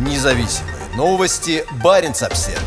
Независимые новости. Барин обсерва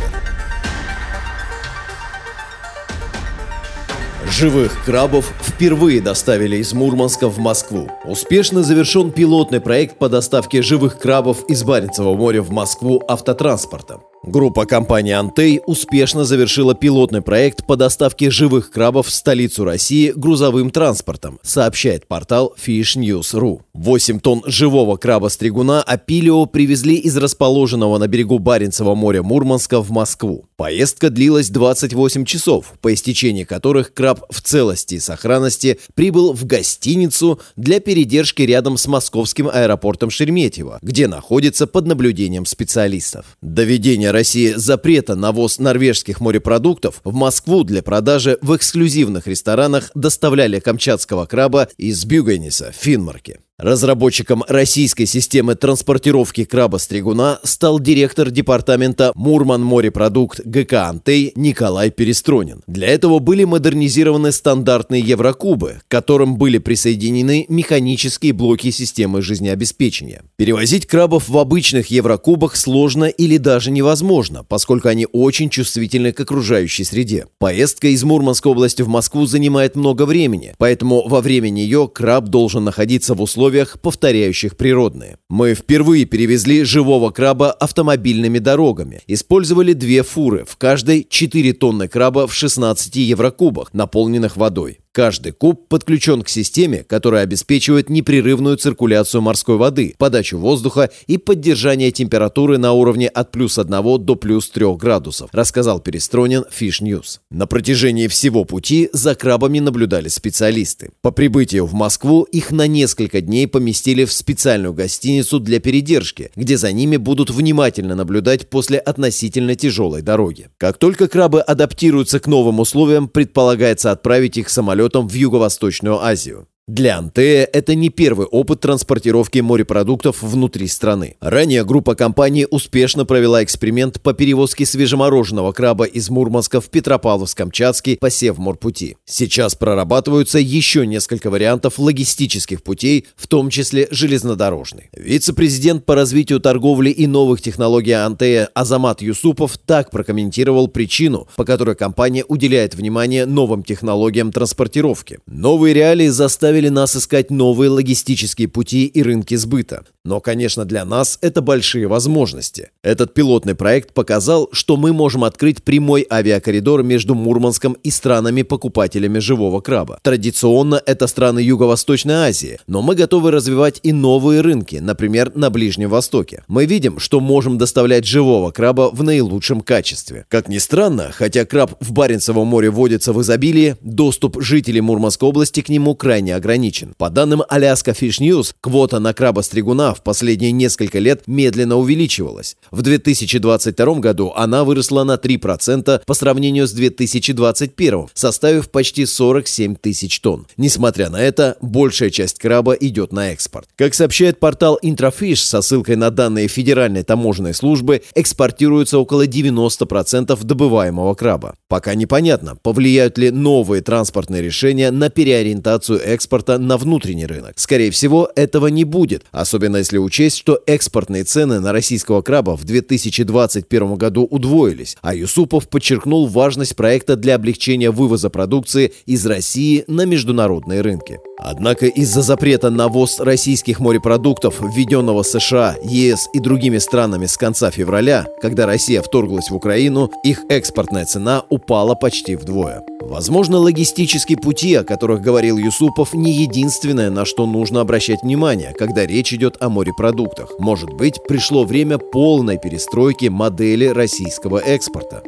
Живых крабов впервые доставили из Мурманска в Москву. Успешно завершен пилотный проект по доставке живых крабов из Баренцева моря в Москву автотранспортом. Группа компании «Антей» успешно завершила пилотный проект по доставке живых крабов в столицу России грузовым транспортом, сообщает портал Fish News.ru. 8 тонн живого краба-стригуна Апилио привезли из расположенного на берегу Баренцева моря Мурманска в Москву. Поездка длилась 28 часов, по истечении которых краб в целости и сохранности прибыл в гостиницу для передержки рядом с московским аэропортом Шереметьево, где находится под наблюдением специалистов. Доведение России запрета на ввоз норвежских морепродуктов в Москву для продажи в эксклюзивных ресторанах доставляли камчатского краба из Бюгениса в Финмарке. Разработчиком российской системы транспортировки краба-стригуна стал директор департамента Мурман морепродукт ГК «Антей» Николай Перестронин. Для этого были модернизированы стандартные еврокубы, к которым были присоединены механические блоки системы жизнеобеспечения. Перевозить крабов в обычных еврокубах сложно или даже невозможно, поскольку они очень чувствительны к окружающей среде. Поездка из Мурманской области в Москву занимает много времени, поэтому во время нее краб должен находиться в условиях условиях, повторяющих природные. Мы впервые перевезли живого краба автомобильными дорогами. Использовали две фуры, в каждой 4 тонны краба в 16 еврокубах, наполненных водой. Каждый куб подключен к системе, которая обеспечивает непрерывную циркуляцию морской воды, подачу воздуха и поддержание температуры на уровне от плюс 1 до плюс 3 градусов, рассказал Перестронин Fish News. На протяжении всего пути за крабами наблюдали специалисты. По прибытию в Москву их на несколько дней поместили в специальную гостиницу для передержки, где за ними будут внимательно наблюдать после относительно тяжелой дороги. Как только крабы адаптируются к новым условиям, предполагается отправить их самолет самолетом в Юго-Восточную Азию. Для Антея это не первый опыт транспортировки морепродуктов внутри страны. Ранее группа компаний успешно провела эксперимент по перевозке свежемороженого краба из Мурманска в Петропавловск-Камчатский по Севморпути. Сейчас прорабатываются еще несколько вариантов логистических путей, в том числе железнодорожный. Вице-президент по развитию торговли и новых технологий Антея Азамат Юсупов так прокомментировал причину, по которой компания уделяет внимание новым технологиям транспортировки. Новые реалии заставили заставили нас искать новые логистические пути и рынки сбыта. Но, конечно, для нас это большие возможности. Этот пилотный проект показал, что мы можем открыть прямой авиакоридор между Мурманском и странами-покупателями живого краба. Традиционно это страны Юго-Восточной Азии, но мы готовы развивать и новые рынки, например, на Ближнем Востоке. Мы видим, что можем доставлять живого краба в наилучшем качестве. Как ни странно, хотя краб в Баренцевом море водится в изобилии, доступ жителей Мурманской области к нему крайне ограничен. По данным Alaska Fish News, квота на краба-стригуна в последние несколько лет медленно увеличивалась. В 2022 году она выросла на 3% по сравнению с 2021, составив почти 47 тысяч тонн. Несмотря на это, большая часть краба идет на экспорт. Как сообщает портал Intrafish со ссылкой на данные Федеральной таможенной службы, экспортируется около 90% добываемого краба. Пока непонятно, повлияют ли новые транспортные решения на переориентацию экспорта на внутренний рынок. Скорее всего, этого не будет, особенно если учесть, что экспортные цены на российского краба в 2021 году удвоились, а Юсупов подчеркнул важность проекта для облегчения вывоза продукции из России на международные рынки. Однако из-за запрета на ввоз российских морепродуктов, введенного США, ЕС и другими странами с конца февраля, когда Россия вторглась в Украину, их экспортная цена упала почти вдвое. Возможно, логистические пути, о которых говорил Юсупов, не единственное, на что нужно обращать внимание, когда речь идет о морепродуктах. Может быть, пришло время полной перестройки модели российского экспорта.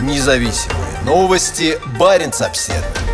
Независимые новости. Барин обседный.